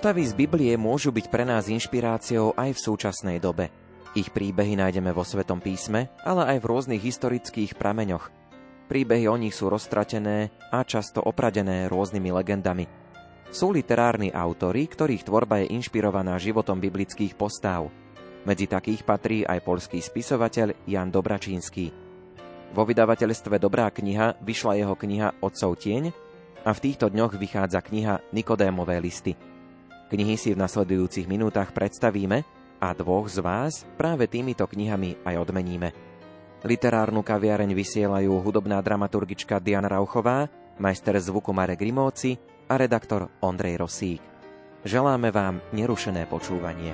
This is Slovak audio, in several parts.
Postavy z Biblie môžu byť pre nás inšpiráciou aj v súčasnej dobe. Ich príbehy nájdeme vo Svetom písme, ale aj v rôznych historických prameňoch. Príbehy o nich sú roztratené a často opradené rôznymi legendami. Sú literárni autory, ktorých tvorba je inšpirovaná životom biblických postáv. Medzi takých patrí aj polský spisovateľ Jan Dobračínsky. Vo vydavateľstve Dobrá kniha vyšla jeho kniha Otcov tieň a v týchto dňoch vychádza kniha Nikodémové listy. Knihy si v nasledujúcich minútach predstavíme a dvoch z vás práve týmito knihami aj odmeníme. Literárnu kaviareň vysielajú hudobná dramaturgička Diana Rauchová, majster zvuku Marek Rimóci a redaktor Ondrej Rosík. Želáme vám nerušené počúvanie.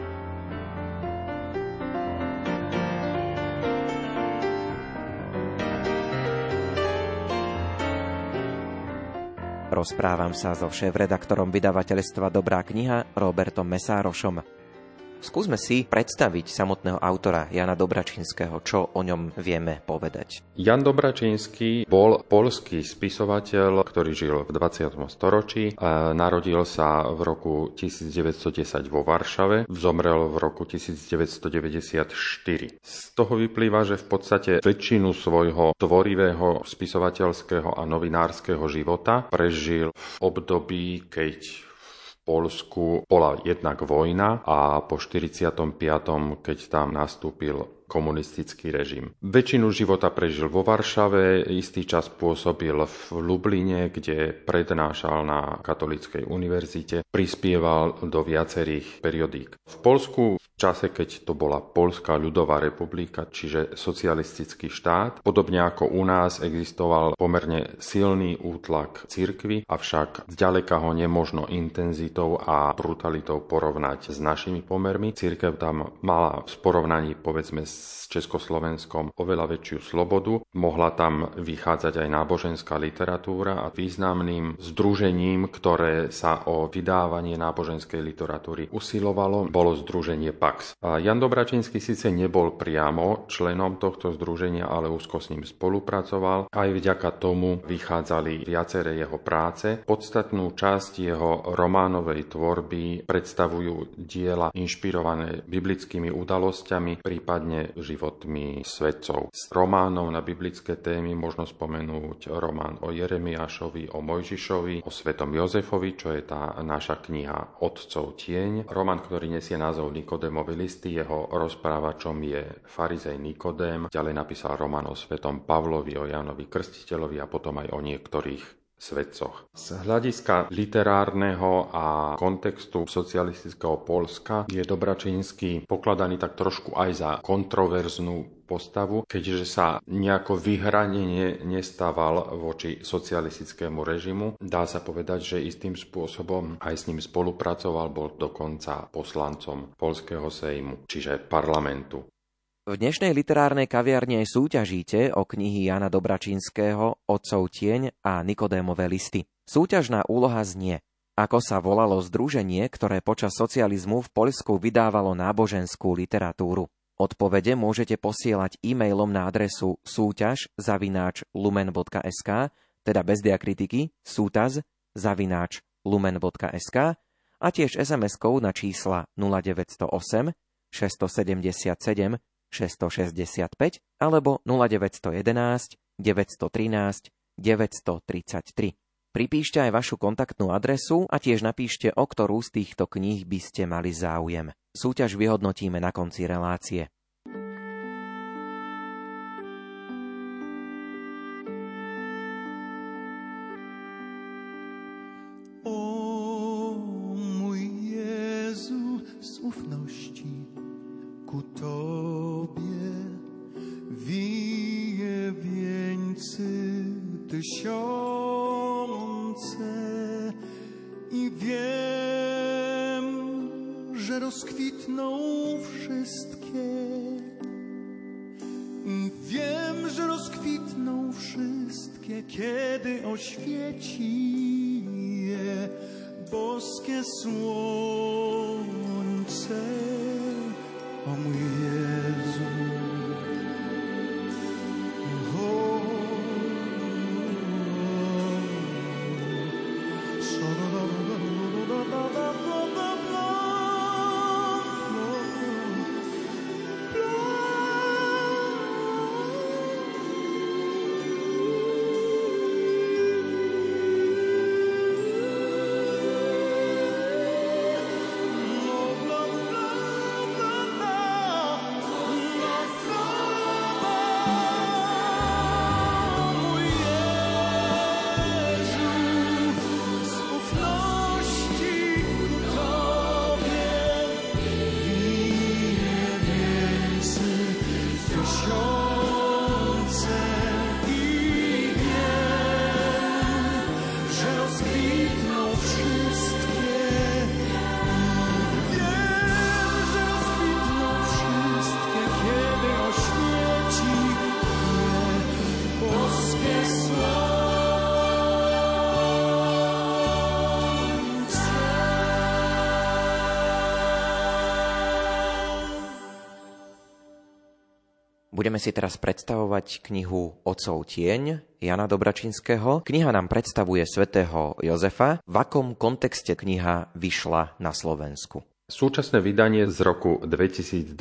Rozprávam sa so šéf-redaktorom vydavateľstva Dobrá kniha Robertom Mesárošom. Skúsme si predstaviť samotného autora Jana Dobračinského, čo o ňom vieme povedať. Jan Dobračinský bol polský spisovateľ, ktorý žil v 20. storočí. Narodil sa v roku 1910 vo Varšave, zomrel v roku 1994. Z toho vyplýva, že v podstate väčšinu svojho tvorivého spisovateľského a novinárskeho života prežil v období, keď Polsku bola jednak vojna a po 45., keď tam nastúpil komunistický režim. Väčšinu života prežil vo Varšave, istý čas pôsobil v Lubline, kde prednášal na Katolíckej univerzite, prispieval do viacerých periodík. V Polsku v čase, keď to bola Polská ľudová republika, čiže socialistický štát, podobne ako u nás existoval pomerne silný útlak cirkvy, avšak zďaleka ho nemožno intenzitou a brutalitou porovnať s našimi pomermi. Cirkev tam mala v porovnaní povedzme s Československom oveľa väčšiu slobodu. Mohla tam vychádzať aj náboženská literatúra a významným združením, ktoré sa o vydávanie náboženskej literatúry usilovalo, bolo združenie PAX. A Jan Dobračinský síce nebol priamo členom tohto združenia, ale úzko s ním spolupracoval. Aj vďaka tomu vychádzali viaceré jeho práce. Podstatnú časť jeho románovej tvorby predstavujú diela inšpirované biblickými udalosťami, prípadne životmi svetcov. Z románov na biblické témy možno spomenúť román o Jeremiášovi, o Mojžišovi, o svetom Jozefovi, čo je tá naša kniha Otcov tieň. Román, ktorý nesie názov Nikodemovi listy, jeho rozprávačom je farizej Nikodém. Ďalej napísal román o svetom Pavlovi, o Janovi Krstiteľovi a potom aj o niektorých svedcoch. Z hľadiska literárneho a kontextu socialistického Polska je Dobračínsky pokladaný tak trošku aj za kontroverznú postavu, keďže sa nejako vyhranenie nestával voči socialistickému režimu. Dá sa povedať, že istým spôsobom aj s ním spolupracoval, bol dokonca poslancom Polského sejmu, čiže parlamentu. V dnešnej literárnej kaviarni aj súťažíte o knihy Jana Dobračínskeho Otcov tieň a Nikodémové listy. Súťažná úloha znie, ako sa volalo združenie, ktoré počas socializmu v Poľsku vydávalo náboženskú literatúru. Odpovede môžete posielať e-mailom na adresu súťaž zavináč lumen.sk, teda bez diakritiky, sútaz zavináč lumen.sk a tiež SMS-kou na čísla 0908 677 665 alebo 0911 913 933. Pripíšte aj vašu kontaktnú adresu a tiež napíšte, o ktorú z týchto kníh by ste mali záujem. Súťaž vyhodnotíme na konci relácie. Budeme si teraz predstavovať knihu Otcov tieň Jana Dobračinského. Kniha nám predstavuje svätého Jozefa. V akom kontexte kniha vyšla na Slovensku? Súčasné vydanie z roku 2021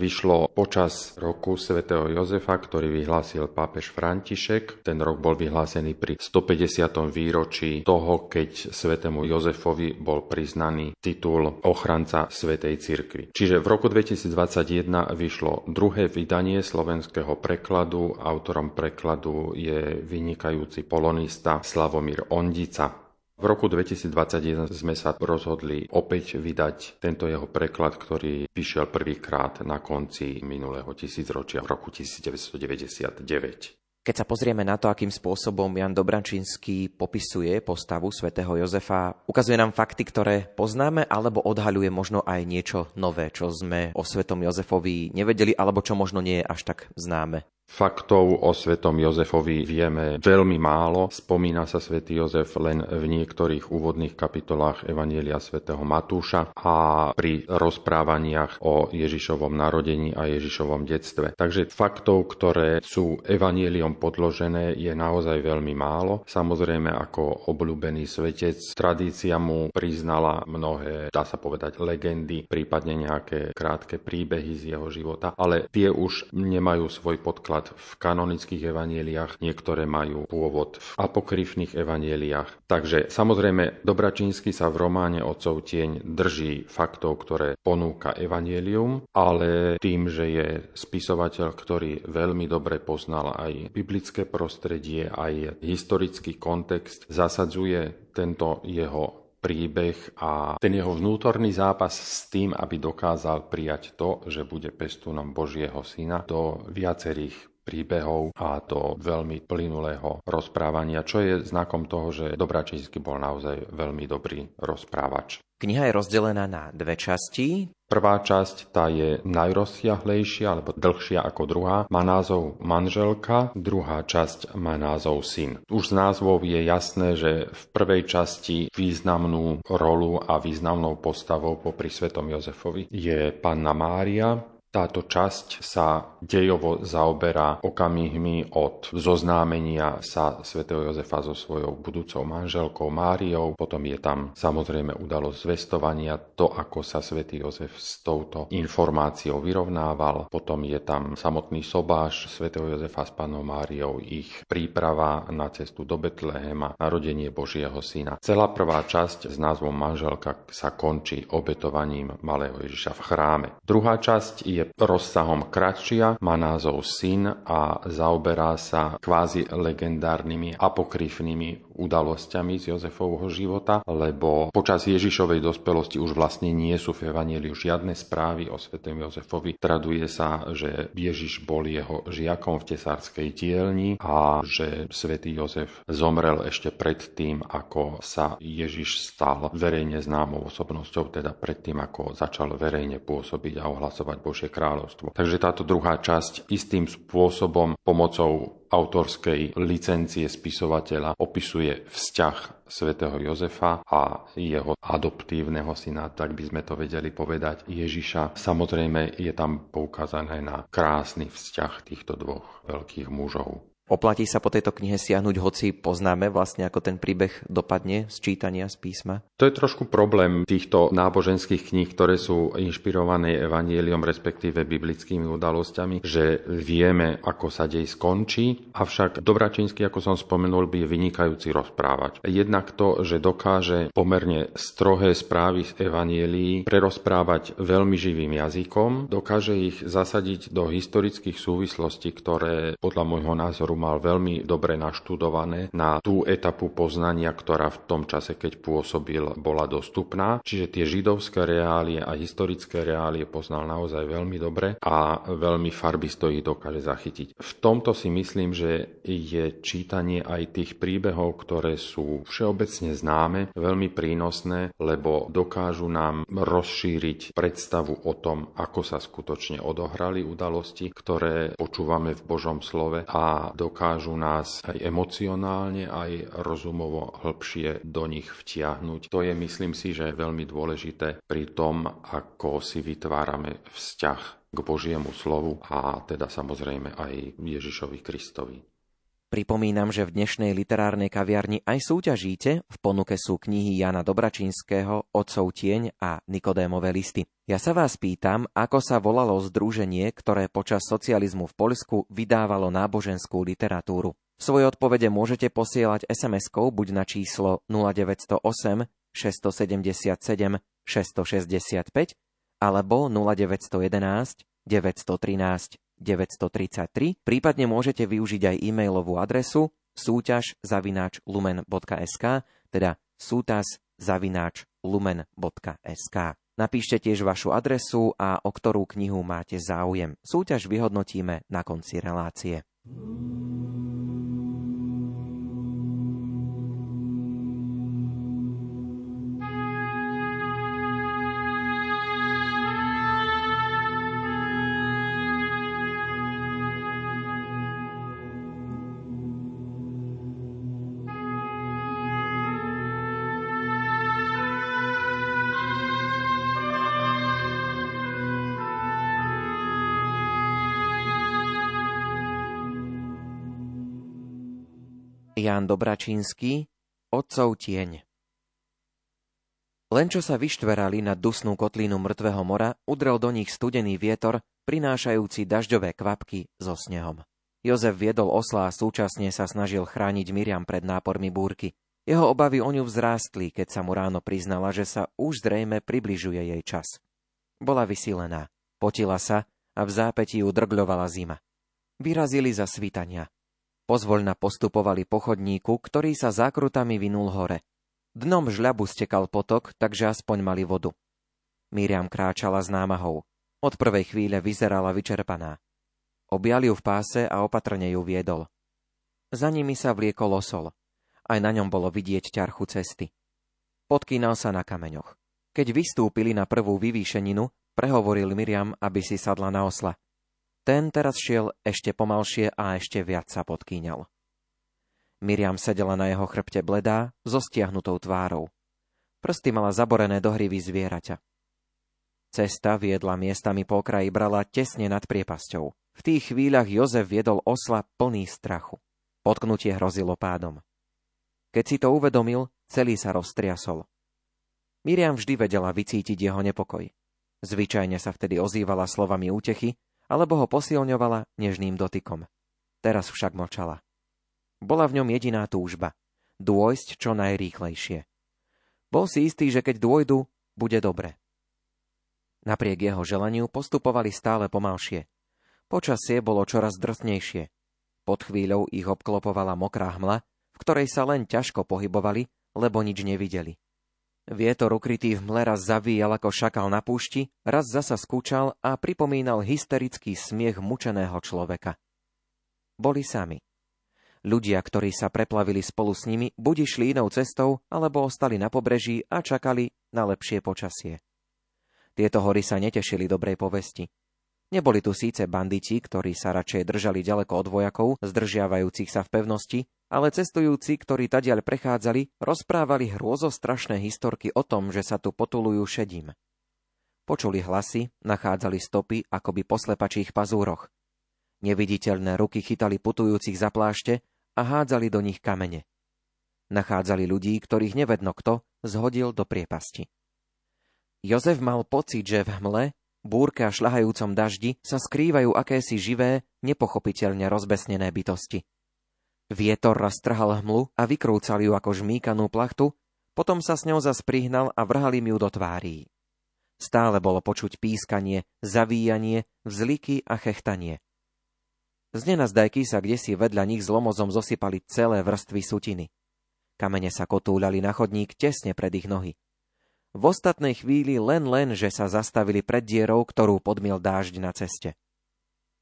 vyšlo počas roku svätého Jozefa, ktorý vyhlásil pápež František. Ten rok bol vyhlásený pri 150. výročí toho, keď svätému Jozefovi bol priznaný titul ochranca Svetej cirkvi. Čiže v roku 2021 vyšlo druhé vydanie slovenského prekladu. Autorom prekladu je vynikajúci polonista Slavomír Ondica. V roku 2021 sme sa rozhodli opäť vydať tento jeho preklad, ktorý vyšiel prvýkrát na konci minulého tisícročia v roku 1999. Keď sa pozrieme na to, akým spôsobom Jan Dobračinský popisuje postavu svätého Jozefa, ukazuje nám fakty, ktoré poznáme, alebo odhaľuje možno aj niečo nové, čo sme o svetom Jozefovi nevedeli, alebo čo možno nie je až tak známe. Faktov o svetom Jozefovi vieme veľmi málo. Spomína sa svätý Jozef len v niektorých úvodných kapitolách Evanielia svätého Matúša a pri rozprávaniach o Ježišovom narodení a Ježišovom detstve. Takže faktov, ktoré sú Evanieliom podložené, je naozaj veľmi málo. Samozrejme, ako obľúbený svetec, tradícia mu priznala mnohé, dá sa povedať, legendy, prípadne nejaké krátke príbehy z jeho života, ale tie už nemajú svoj podklad v kanonických evanieliách, niektoré majú pôvod v apokryfných evanieliách. Takže samozrejme Dobračínsky sa v románe Otcov tieň drží faktov, ktoré ponúka evanielium, ale tým, že je spisovateľ, ktorý veľmi dobre poznal aj biblické prostredie, aj historický kontext, zasadzuje tento jeho príbeh a ten jeho vnútorný zápas s tým, aby dokázal prijať to, že bude pestúnom Božieho syna do viacerých príbehov a do veľmi plynulého rozprávania, čo je znakom toho, že Dobračínsky bol naozaj veľmi dobrý rozprávač. Kniha je rozdelená na dve časti. Prvá časť tá je najrozsiahlejšia alebo dlhšia ako druhá. Má názov Manželka, druhá časť má názov Syn. Už z názvov je jasné, že v prvej časti významnú rolu a významnou postavou popri Svetom Jozefovi je Panna Mária, táto časť sa dejovo zaoberá okamihmi od zoznámenia sa svätého Jozefa so svojou budúcou manželkou Máriou, potom je tam samozrejme udalosť zvestovania, to ako sa svätý Jozef s touto informáciou vyrovnával, potom je tam samotný sobáš svätého Jozefa s panou Máriou, ich príprava na cestu do Betlehema, narodenie Božieho syna. Celá prvá časť s názvom manželka sa končí obetovaním malého Ježiša v chráme. Druhá časť je rozsahom kratšia, má názov Syn a zaoberá sa kvázi legendárnymi apokryfnými udalosťami z Jozefovho života, lebo počas Ježišovej dospelosti už vlastne nie sú v Evangeliu žiadne správy o svetom Jozefovi. Traduje sa, že Ježiš bol jeho žiakom v tesárskej dielni a že svätý Jozef zomrel ešte pred tým, ako sa Ježiš stal verejne známou osobnosťou, teda pred tým, ako začal verejne pôsobiť a ohlasovať Božie kráľovstvo. Takže táto druhá časť istým spôsobom pomocou autorskej licencie spisovateľa opisuje vzťah svätého Jozefa a jeho adoptívneho syna, tak by sme to vedeli povedať, Ježiša. Samozrejme je tam poukázané na krásny vzťah týchto dvoch veľkých mužov. Oplatí sa po tejto knihe siahnuť, hoci poznáme vlastne, ako ten príbeh dopadne z čítania z písma? To je trošku problém týchto náboženských kníh, ktoré sú inšpirované evanieliom, respektíve biblickými udalosťami, že vieme, ako sa dej skončí, avšak Dobračínsky, ako som spomenul, by je vynikajúci rozprávač. Jednak to, že dokáže pomerne strohé správy z evanielí prerozprávať veľmi živým jazykom, dokáže ich zasadiť do historických súvislostí, ktoré podľa môjho názoru ktorú mal veľmi dobre naštudované na tú etapu poznania, ktorá v tom čase, keď pôsobil, bola dostupná. Čiže tie židovské reálie a historické reálie poznal naozaj veľmi dobre a veľmi farbisto ich dokáže zachytiť. V tomto si myslím, že je čítanie aj tých príbehov, ktoré sú všeobecne známe, veľmi prínosné, lebo dokážu nám rozšíriť predstavu o tom, ako sa skutočne odohrali udalosti, ktoré počúvame v Božom slove a dokážu nás aj emocionálne, aj rozumovo hĺbšie do nich vtiahnuť. To je, myslím si, že je veľmi dôležité pri tom, ako si vytvárame vzťah k Božiemu slovu a teda samozrejme aj Ježišovi Kristovi. Pripomínam, že v dnešnej literárnej kaviarni aj súťažíte. V ponuke sú knihy Jana Dobračinského, Otcov tieň a Nikodémové listy. Ja sa vás pýtam, ako sa volalo združenie, ktoré počas socializmu v Poľsku vydávalo náboženskú literatúru. Svoje odpovede môžete posielať SMS-kou buď na číslo 0908 677 665 alebo 0911 913 933, prípadne môžete využiť aj e-mailovú adresu súťaž zavináč lumen.sk, teda sútas zavináč lumen.sk. Napíšte tiež vašu adresu a o ktorú knihu máte záujem. Súťaž vyhodnotíme na konci relácie. Jan Dobračínsky, Otcov tieň. Len čo sa vyštverali nad dusnú kotlínu mŕtvého mora, udrel do nich studený vietor, prinášajúci dažďové kvapky so snehom. Jozef viedol osla a súčasne sa snažil chrániť Miriam pred nápormi búrky. Jeho obavy o ňu vzrástli, keď sa mu ráno priznala, že sa už zrejme približuje jej čas. Bola vysílená, potila sa a v zápätí ju drgľovala zima. Vyrazili za svítania. Pozvoľna postupovali po chodníku, ktorý sa zákrutami vinul hore. Dnom žľabu stekal potok, takže aspoň mali vodu. Miriam kráčala s námahou. Od prvej chvíle vyzerala vyčerpaná. Objal ju v páse a opatrne ju viedol. Za nimi sa vliekol osol. Aj na ňom bolo vidieť ťarchu cesty. Podkýnal sa na kameňoch. Keď vystúpili na prvú vyvýšeninu, prehovoril Miriam, aby si sadla na osla. Ten teraz šiel ešte pomalšie a ešte viac sa podkýňal. Miriam sedela na jeho chrbte bledá, so stiahnutou tvárou. Prsty mala zaborené do hrivy zvieraťa. Cesta viedla miestami po okraji brala tesne nad priepasťou. V tých chvíľach Jozef viedol osla plný strachu. Potknutie hrozilo pádom. Keď si to uvedomil, celý sa roztriasol. Miriam vždy vedela vycítiť jeho nepokoj. Zvyčajne sa vtedy ozývala slovami útechy, alebo ho posilňovala nežným dotykom. Teraz však mlčala. Bola v ňom jediná túžba – dôjsť čo najrýchlejšie. Bol si istý, že keď dôjdu, bude dobre. Napriek jeho želaniu postupovali stále pomalšie. Počasie bolo čoraz drsnejšie. Pod chvíľou ich obklopovala mokrá hmla, v ktorej sa len ťažko pohybovali, lebo nič nevideli. Vietor ukrytý v mle raz zavíjal ako šakal na púšti, raz zasa skúčal a pripomínal hysterický smiech mučeného človeka. Boli sami. Ľudia, ktorí sa preplavili spolu s nimi, buď išli inou cestou, alebo ostali na pobreží a čakali na lepšie počasie. Tieto hory sa netešili dobrej povesti. Neboli tu síce banditi, ktorí sa radšej držali ďaleko od vojakov, zdržiavajúcich sa v pevnosti, ale cestujúci, ktorí tadiaľ prechádzali, rozprávali hrôzostrašné historky o tom, že sa tu potulujú šedím. Počuli hlasy, nachádzali stopy akoby po slepačích pazúroch. Neviditeľné ruky chytali putujúcich za plášte a hádzali do nich kamene. Nachádzali ľudí, ktorých nevedno kto zhodil do priepasti. Jozef mal pocit, že v hmle, búrke a šľahajúcom daždi sa skrývajú akési živé, nepochopiteľne rozbesnené bytosti. Vietor raz trhal hmlu a vykrúcal ju ako žmýkanú plachtu, potom sa s ňou zas prihnal a vrhal im ju do tvárí. Stále bolo počuť pískanie, zavíjanie, vzliky a chechtanie. Z nenazdajky sa kde si vedľa nich zlomozom zosypali celé vrstvy sutiny. Kamene sa kotúľali na chodník tesne pred ich nohy. V ostatnej chvíli len len, že sa zastavili pred dierou, ktorú podmiel dážď na ceste.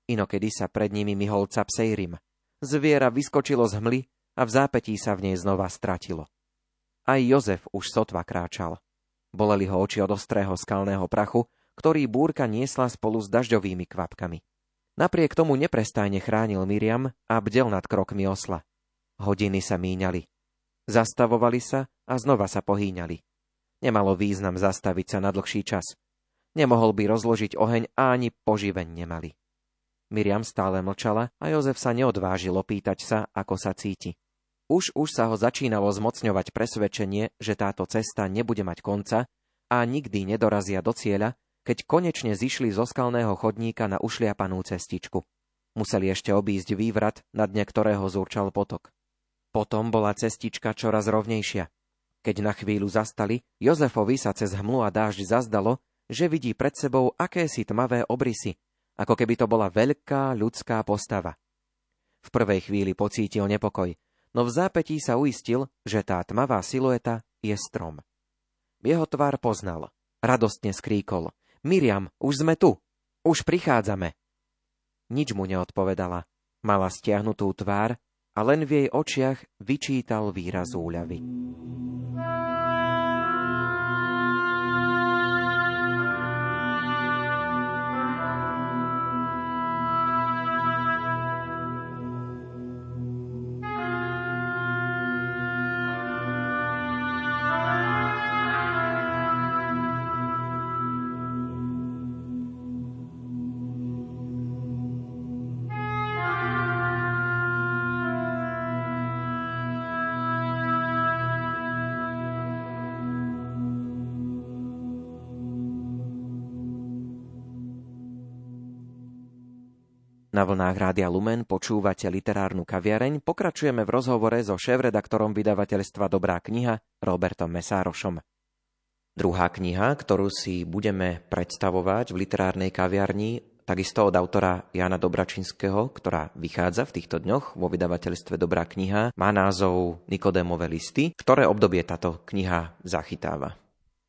Inokedy sa pred nimi myhol capsejrim. Zviera vyskočilo z hmly a v zápetí sa v nej znova stratilo. Aj Jozef už sotva kráčal. Boleli ho oči od ostrého skalného prachu, ktorý búrka niesla spolu s dažďovými kvapkami. Napriek tomu neprestajne chránil Miriam a bdel nad krokmi osla. Hodiny sa míňali. Zastavovali sa a znova sa pohýňali. Nemalo význam zastaviť sa na dlhší čas. Nemohol by rozložiť oheň a ani poživeň nemali. Miriam stále mlčala a Jozef sa neodvážil opýtať sa, ako sa cíti. Už už sa ho začínalo zmocňovať presvedčenie, že táto cesta nebude mať konca a nikdy nedorazia do cieľa, keď konečne zišli zo skalného chodníka na ušliapanú cestičku. Museli ešte obísť vývrat, na dne ktorého zúrčal potok. Potom bola cestička čoraz rovnejšia. Keď na chvíľu zastali, Jozefovi sa cez hmlu a dážď zazdalo, že vidí pred sebou akési tmavé obrysy, ako keby to bola veľká ľudská postava. V prvej chvíli pocítil nepokoj, no v zápetí sa uistil, že tá tmavá silueta je strom. Jeho tvár poznal. Radostne skríkol. Miriam, už sme tu. Už prichádzame. Nič mu neodpovedala. Mala stiahnutú tvár a len v jej očiach vyčítal výraz úľavy. Na vlnách Rádia Lumen počúvate literárnu kaviareň. Pokračujeme v rozhovore so šéf-redaktorom vydavateľstva Dobrá kniha Robertom Mesárošom. Druhá kniha, ktorú si budeme predstavovať v literárnej kaviarni, takisto od autora Jana Dobračinského, ktorá vychádza v týchto dňoch vo vydavateľstve Dobrá kniha, má názov Nikodémové listy. Ktoré obdobie táto kniha zachytáva?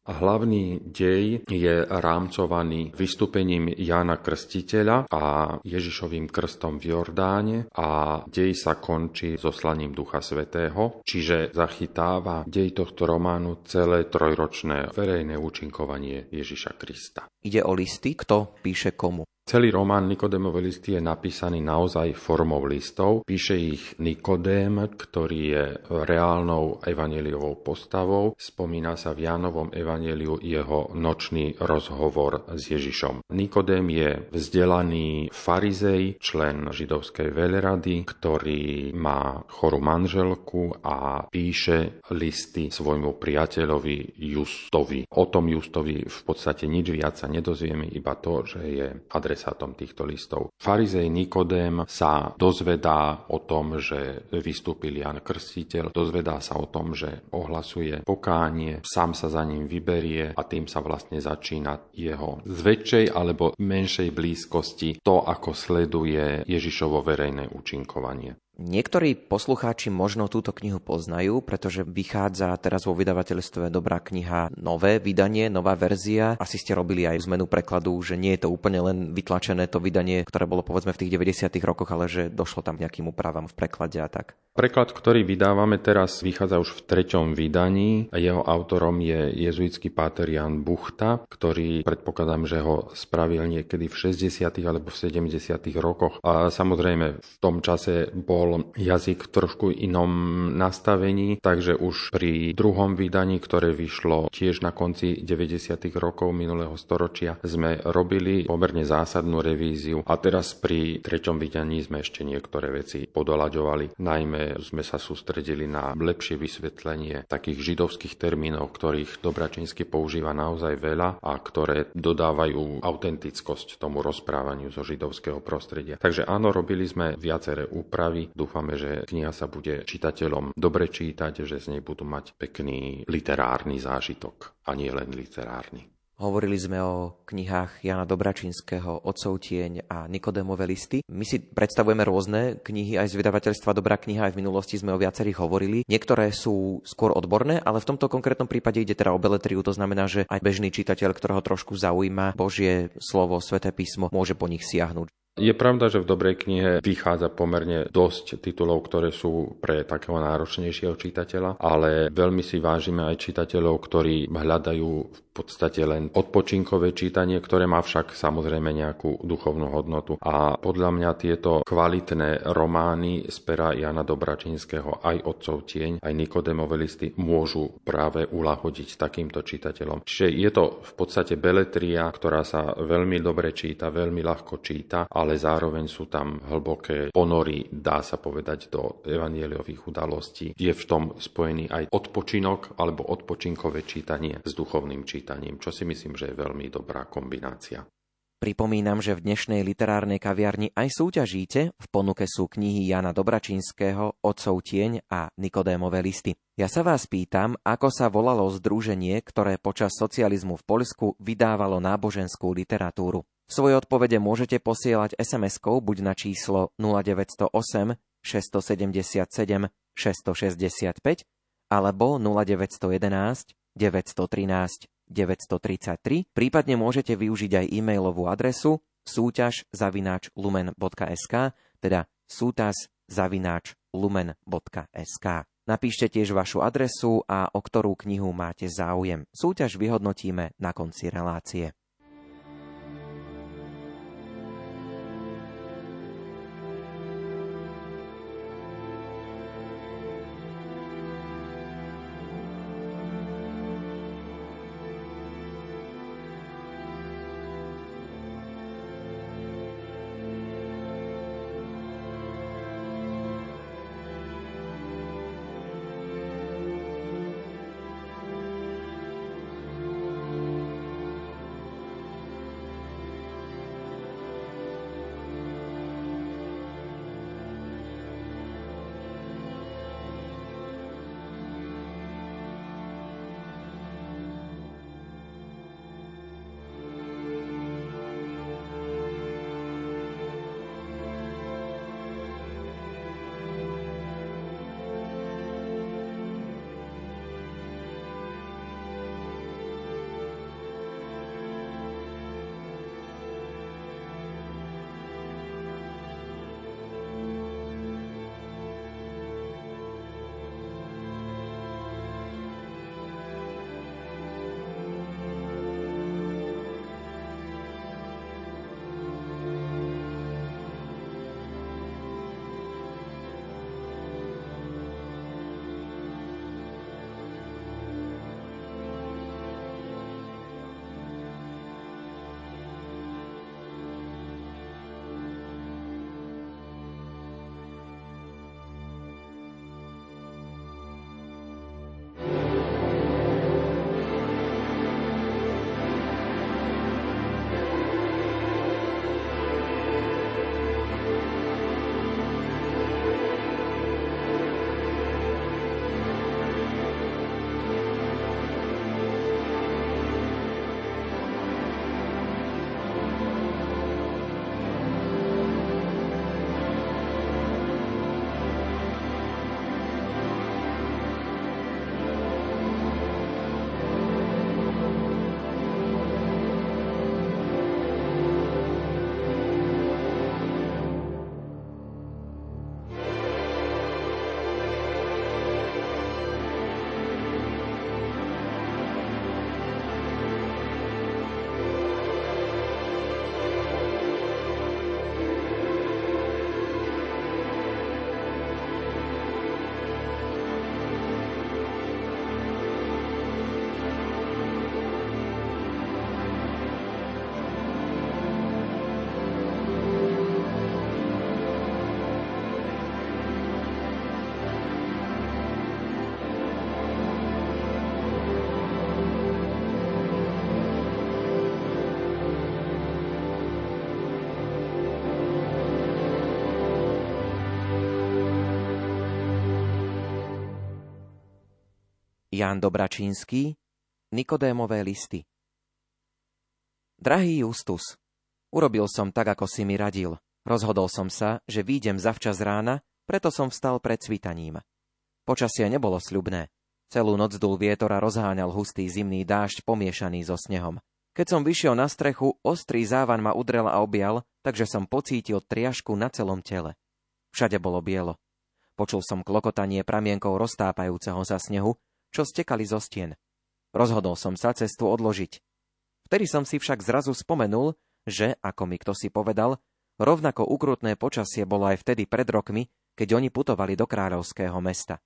Hlavný dej je rámcovaný vystúpením Jána Krstiteľa a Ježišovým krstom v Jordáne a dej sa končí zoslaním Ducha Svetého, čiže zachytáva dej tohto románu celé trojročné verejné účinkovanie Ježiša Krista. Ide o listy, kto píše komu. Celý román Nikodémové listy je napísaný naozaj formou listov. Píše ich Nikodém, ktorý je reálnou evaneliovou postavou. Spomína sa v Jánovom evaneliu jeho nočný rozhovor s Ježišom. Nikodém je vzdelaný farizej, člen židovskej veľrady, ktorý má chorú manželku a píše listy svojmu priateľovi Justovi. O tom Justovi v podstate nič viac sa nedozvieme, iba to, že je adres adresátom týchto listov. Farizej Nikodém sa dozvedá o tom, že vystúpil Jan Krstiteľ, dozvedá sa o tom, že ohlasuje pokánie, sám sa za ním vyberie a tým sa vlastne začína jeho z väčšej alebo menšej blízkosti to, ako sleduje Ježišovo verejné účinkovanie. Niektorí poslucháči možno túto knihu poznajú, pretože vychádza teraz vo vydavateľstve Dobrá kniha nové vydanie, nová verzia. Asi ste robili aj zmenu prekladu, že nie je to úplne len vytlačené to vydanie, ktoré bolo povedzme v tých 90. rokoch, ale že došlo tam nejakým úpravám v preklade a tak. Preklad, ktorý vydávame teraz, vychádza už v treťom vydaní. Jeho autorom je jezuitský páter Jan Buchta, ktorý predpokladám, že ho spravil niekedy v 60. alebo v 70. rokoch. A samozrejme v tom čase bol jazyk v trošku inom nastavení, takže už pri druhom vydaní, ktoré vyšlo tiež na konci 90. rokov minulého storočia, sme robili pomerne zásadnú revíziu a teraz pri treťom vydaní sme ešte niektoré veci podolaďovali. Najmä sme sa sústredili na lepšie vysvetlenie takých židovských termínov, ktorých Dobračinsky používa naozaj veľa a ktoré dodávajú autentickosť tomu rozprávaniu zo židovského prostredia. Takže áno, robili sme viaceré úpravy. Dúfame, že kniha sa bude čitateľom dobre čítať, že z nej budú mať pekný literárny zážitok a nie len literárny. Hovorili sme o knihách Jana Dobračinského, Otcov tieň a Nikodémové listy. My si predstavujeme rôzne knihy aj z vydavateľstva Dobrá kniha, aj v minulosti sme o viacerých hovorili. Niektoré sú skôr odborné, ale v tomto konkrétnom prípade ide teda o beletriu, to znamená, že aj bežný čitateľ, ktorého trošku zaujíma Božie slovo, sveté písmo, môže po nich siahnuť. Je pravda, že v dobrej knihe vychádza pomerne dosť titulov, ktoré sú pre takého náročnejšieho čitateľa, ale veľmi si vážime aj čitateľov, ktorí hľadajú v podstate len odpočinkové čítanie, ktoré má však samozrejme nejakú duchovnú hodnotu. A podľa mňa tieto kvalitné romány z pera Jana Dobračinského, aj Otcov tieň, aj Nikodemové listy môžu práve ulahodiť takýmto čitateľom. Čiže je to v podstate beletria, ktorá sa veľmi dobre číta, veľmi ľahko číta, ale zároveň sú tam hlboké ponory, dá sa povedať, do evanieliových udalostí. Je v tom spojený aj odpočinok alebo odpočinkové čítanie s duchovným čítaním čo si myslím, že je veľmi dobrá kombinácia. Pripomínam, že v dnešnej literárnej kaviarni aj súťažíte. V ponuke sú knihy Jana Dobračinského, Otcov tieň a Nikodémové listy. Ja sa vás pýtam, ako sa volalo združenie, ktoré počas socializmu v Poľsku vydávalo náboženskú literatúru. Svoje odpovede môžete posielať SMS-kou buď na číslo 0908 677 665 alebo 0911 913 933, prípadne môžete využiť aj e-mailovú adresu súťaž zavináč lumen.sk, teda súťaž zavináč lumen.sk. Napíšte tiež vašu adresu a o ktorú knihu máte záujem. Súťaž vyhodnotíme na konci relácie. Ján Dobračínsky, Nikodémové listy. Drahý Justus, urobil som tak, ako si mi radil. Rozhodol som sa, že výjdem zavčas rána, preto som vstal pred svitaním. Počasie nebolo sľubné. Celú noc dul vietor a rozháňal hustý zimný dážď pomiešaný so snehom. Keď som vyšiel na strechu, ostrý závan ma udrel a objal, takže som pocítil triašku na celom tele. Všade bolo bielo. Počul som klokotanie pramienkov roztápajúceho sa snehu, čo stekali zo stien. Rozhodol som sa cestu odložiť. Vtedy som si však zrazu spomenul, že, ako mi kto si povedal, rovnako ukrutné počasie bolo aj vtedy pred rokmi, keď oni putovali do kráľovského mesta.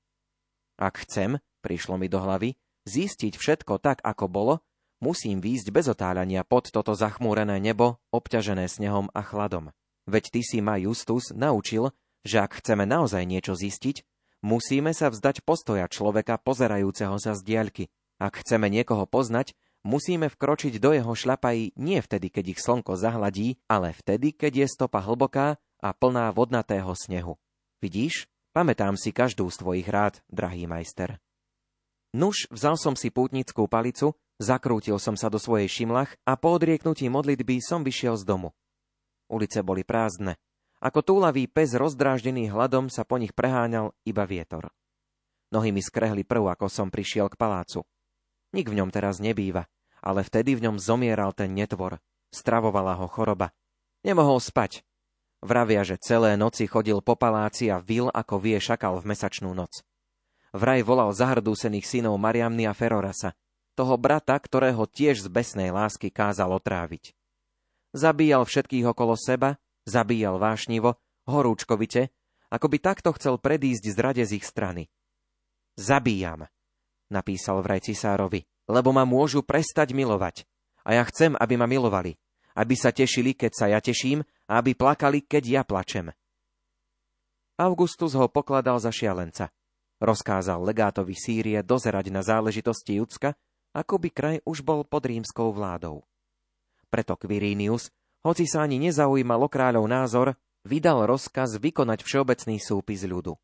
Ak chcem, prišlo mi do hlavy, zistiť všetko tak, ako bolo, musím výjsť bez otáľania pod toto zachmúrené nebo, obťažené snehom a chladom. Veď ty si ma, Justus, naučil, že ak chceme naozaj niečo zistiť, musíme sa vzdať postoja človeka pozerajúceho sa z diaľky. Ak chceme niekoho poznať, musíme vkročiť do jeho šľapají nie vtedy, keď ich slnko zahladí, ale vtedy, keď je stopa hlboká a plná vodnatého snehu. Vidíš? Pamätám si každú z tvojich rád, drahý majster. Nuž, vzal som si pútnickú palicu, zakrútil som sa do svojej šimlach a po odrieknutí modlitby som vyšiel z domu. Ulice boli prázdne. Ako túlavý pes rozdráždený hladom sa po nich preháňal iba vietor. Nohy mi skrehli prv, ako som prišiel k palácu. Nik v ňom teraz nebýva, ale vtedy v ňom zomieral ten netvor. Stravovala ho choroba. Nemohol spať. Vravia, že celé noci chodil po paláci a vil, ako vie šakal v mesačnú noc. Vraj volal zahrdúsených synov Mariamny a Ferorasa, toho brata, ktorého tiež z besnej lásky kázal otráviť. Zabíjal všetkých okolo seba Zabíjal vášnivo, horúčkovite, ako by takto chcel predísť zrade z ich strany. Zabíjam, napísal vraj cisárovi, lebo ma môžu prestať milovať. A ja chcem, aby ma milovali, aby sa tešili, keď sa ja teším, a aby plakali, keď ja plačem. Augustus ho pokladal za šialenca. Rozkázal legátovi Sýrie dozerať na záležitosti Judska, ako by kraj už bol pod rímskou vládou. Preto Quirinius hoci sa ani nezaujímal o kráľov názor, vydal rozkaz vykonať všeobecný súpis ľudu.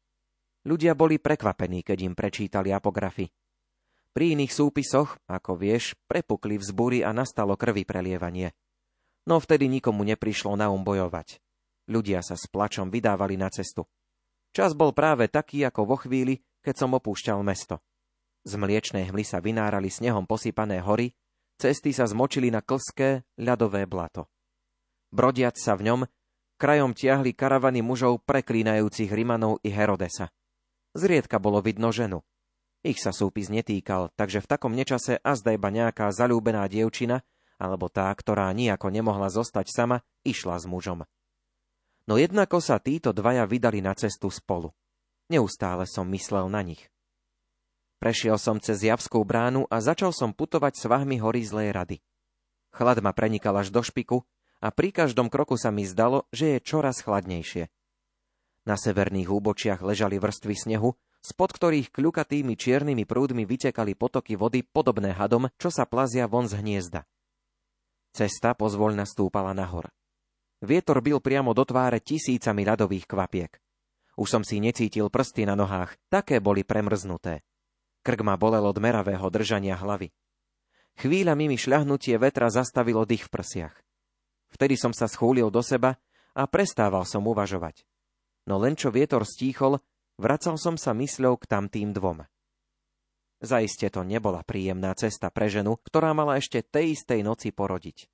Ľudia boli prekvapení, keď im prečítali apografy. Pri iných súpisoch, ako vieš, prepukli vzbúry a nastalo krvi prelievanie. No vtedy nikomu neprišlo na um bojovať. Ľudia sa s plačom vydávali na cestu. Čas bol práve taký, ako vo chvíli, keď som opúšťal mesto. Z mliečnej hmly sa vynárali snehom posypané hory, cesty sa zmočili na klské, ľadové blato. Brodiac sa v ňom, krajom tiahli karavany mužov preklínajúcich Rimanov i Herodesa. Zriedka bolo vidno ženu. Ich sa súpis netýkal, takže v takom nečase azda iba nejaká zalúbená dievčina, alebo tá, ktorá nijako nemohla zostať sama, išla s mužom. No jednako sa títo dvaja vydali na cestu spolu. Neustále som myslel na nich. Prešiel som cez Javskú bránu a začal som putovať svahmi hory zlej rady. Chlad ma prenikal až do špiku a pri každom kroku sa mi zdalo, že je čoraz chladnejšie. Na severných úbočiach ležali vrstvy snehu, spod ktorých kľukatými čiernymi prúdmi vytekali potoky vody podobné hadom, čo sa plazia von z hniezda. Cesta pozvoľna stúpala nahor. Vietor bil priamo do tváre tisícami ľadových kvapiek. Už som si necítil prsty na nohách, také boli premrznuté. Krk ma bolel od meravého držania hlavy. Chvíľami mi šľahnutie vetra zastavilo dých v prsiach. Vtedy som sa schúlil do seba a prestával som uvažovať. No len čo vietor stíchol, vracal som sa mysľou k tamtým dvom. Zaiste to nebola príjemná cesta pre ženu, ktorá mala ešte tej istej noci porodiť.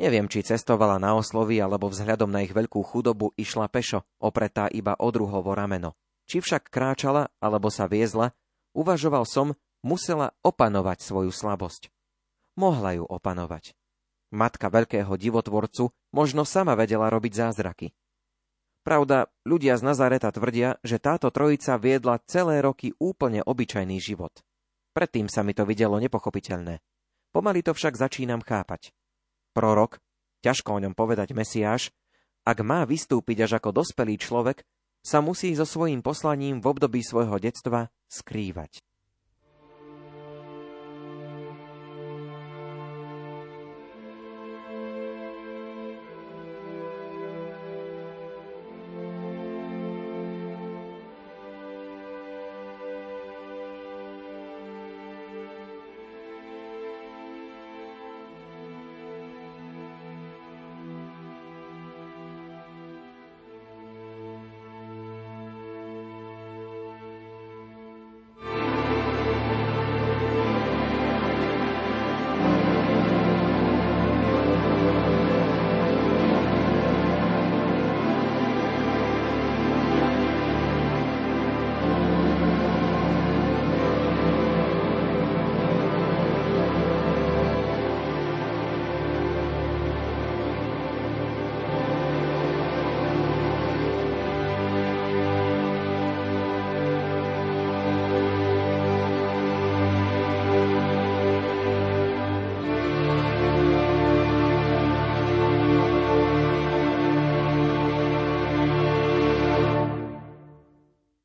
Neviem, či cestovala na oslovy, alebo vzhľadom na ich veľkú chudobu išla pešo, opretá iba o druhovo rameno. Či však kráčala, alebo sa viezla, uvažoval som, musela opanovať svoju slabosť. Mohla ju opanovať. Matka veľkého divotvorcu možno sama vedela robiť zázraky. Pravda, ľudia z Nazareta tvrdia, že táto trojica viedla celé roky úplne obyčajný život. Predtým sa mi to videlo nepochopiteľné. Pomaly to však začínam chápať. Prorok, ťažko o ňom povedať Mesiáš, ak má vystúpiť až ako dospelý človek, sa musí so svojím poslaním v období svojho detstva skrývať.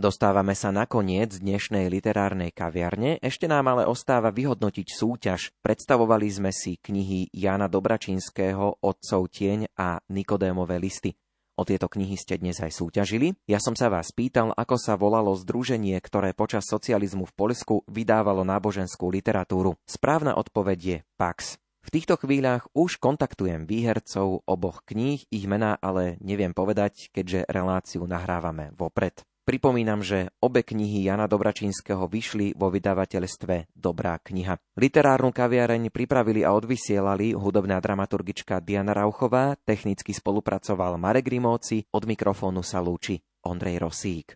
Dostávame sa na koniec dnešnej literárnej kaviarne, ešte nám ale ostáva vyhodnotiť súťaž. Predstavovali sme si knihy Jana Dobračinského, Otcov tieň a Nikodémové listy. O tieto knihy ste dnes aj súťažili. Ja som sa vás pýtal, ako sa volalo združenie, ktoré počas socializmu v Polsku vydávalo náboženskú literatúru. Správna odpoveď je Pax. V týchto chvíľach už kontaktujem výhercov oboch kníh, ich mená ale neviem povedať, keďže reláciu nahrávame vopred. Pripomínam, že obe knihy Jana Dobračínskeho vyšli vo vydavateľstve Dobrá kniha. Literárnu kaviareň pripravili a odvysielali hudobná dramaturgička Diana Rauchová, technicky spolupracoval Marek Rimóci, od mikrofónu sa lúči Ondrej Rosík.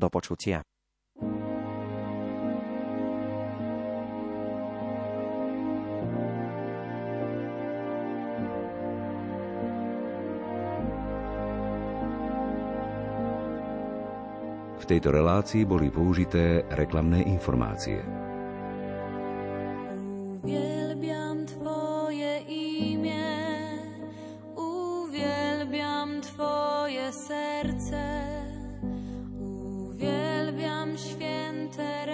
Do počutia. V tejto relácii boli použité reklamné informácie. Uwielbiam Twoje imię, uwielbiam Twoje serce, uwielbiam święte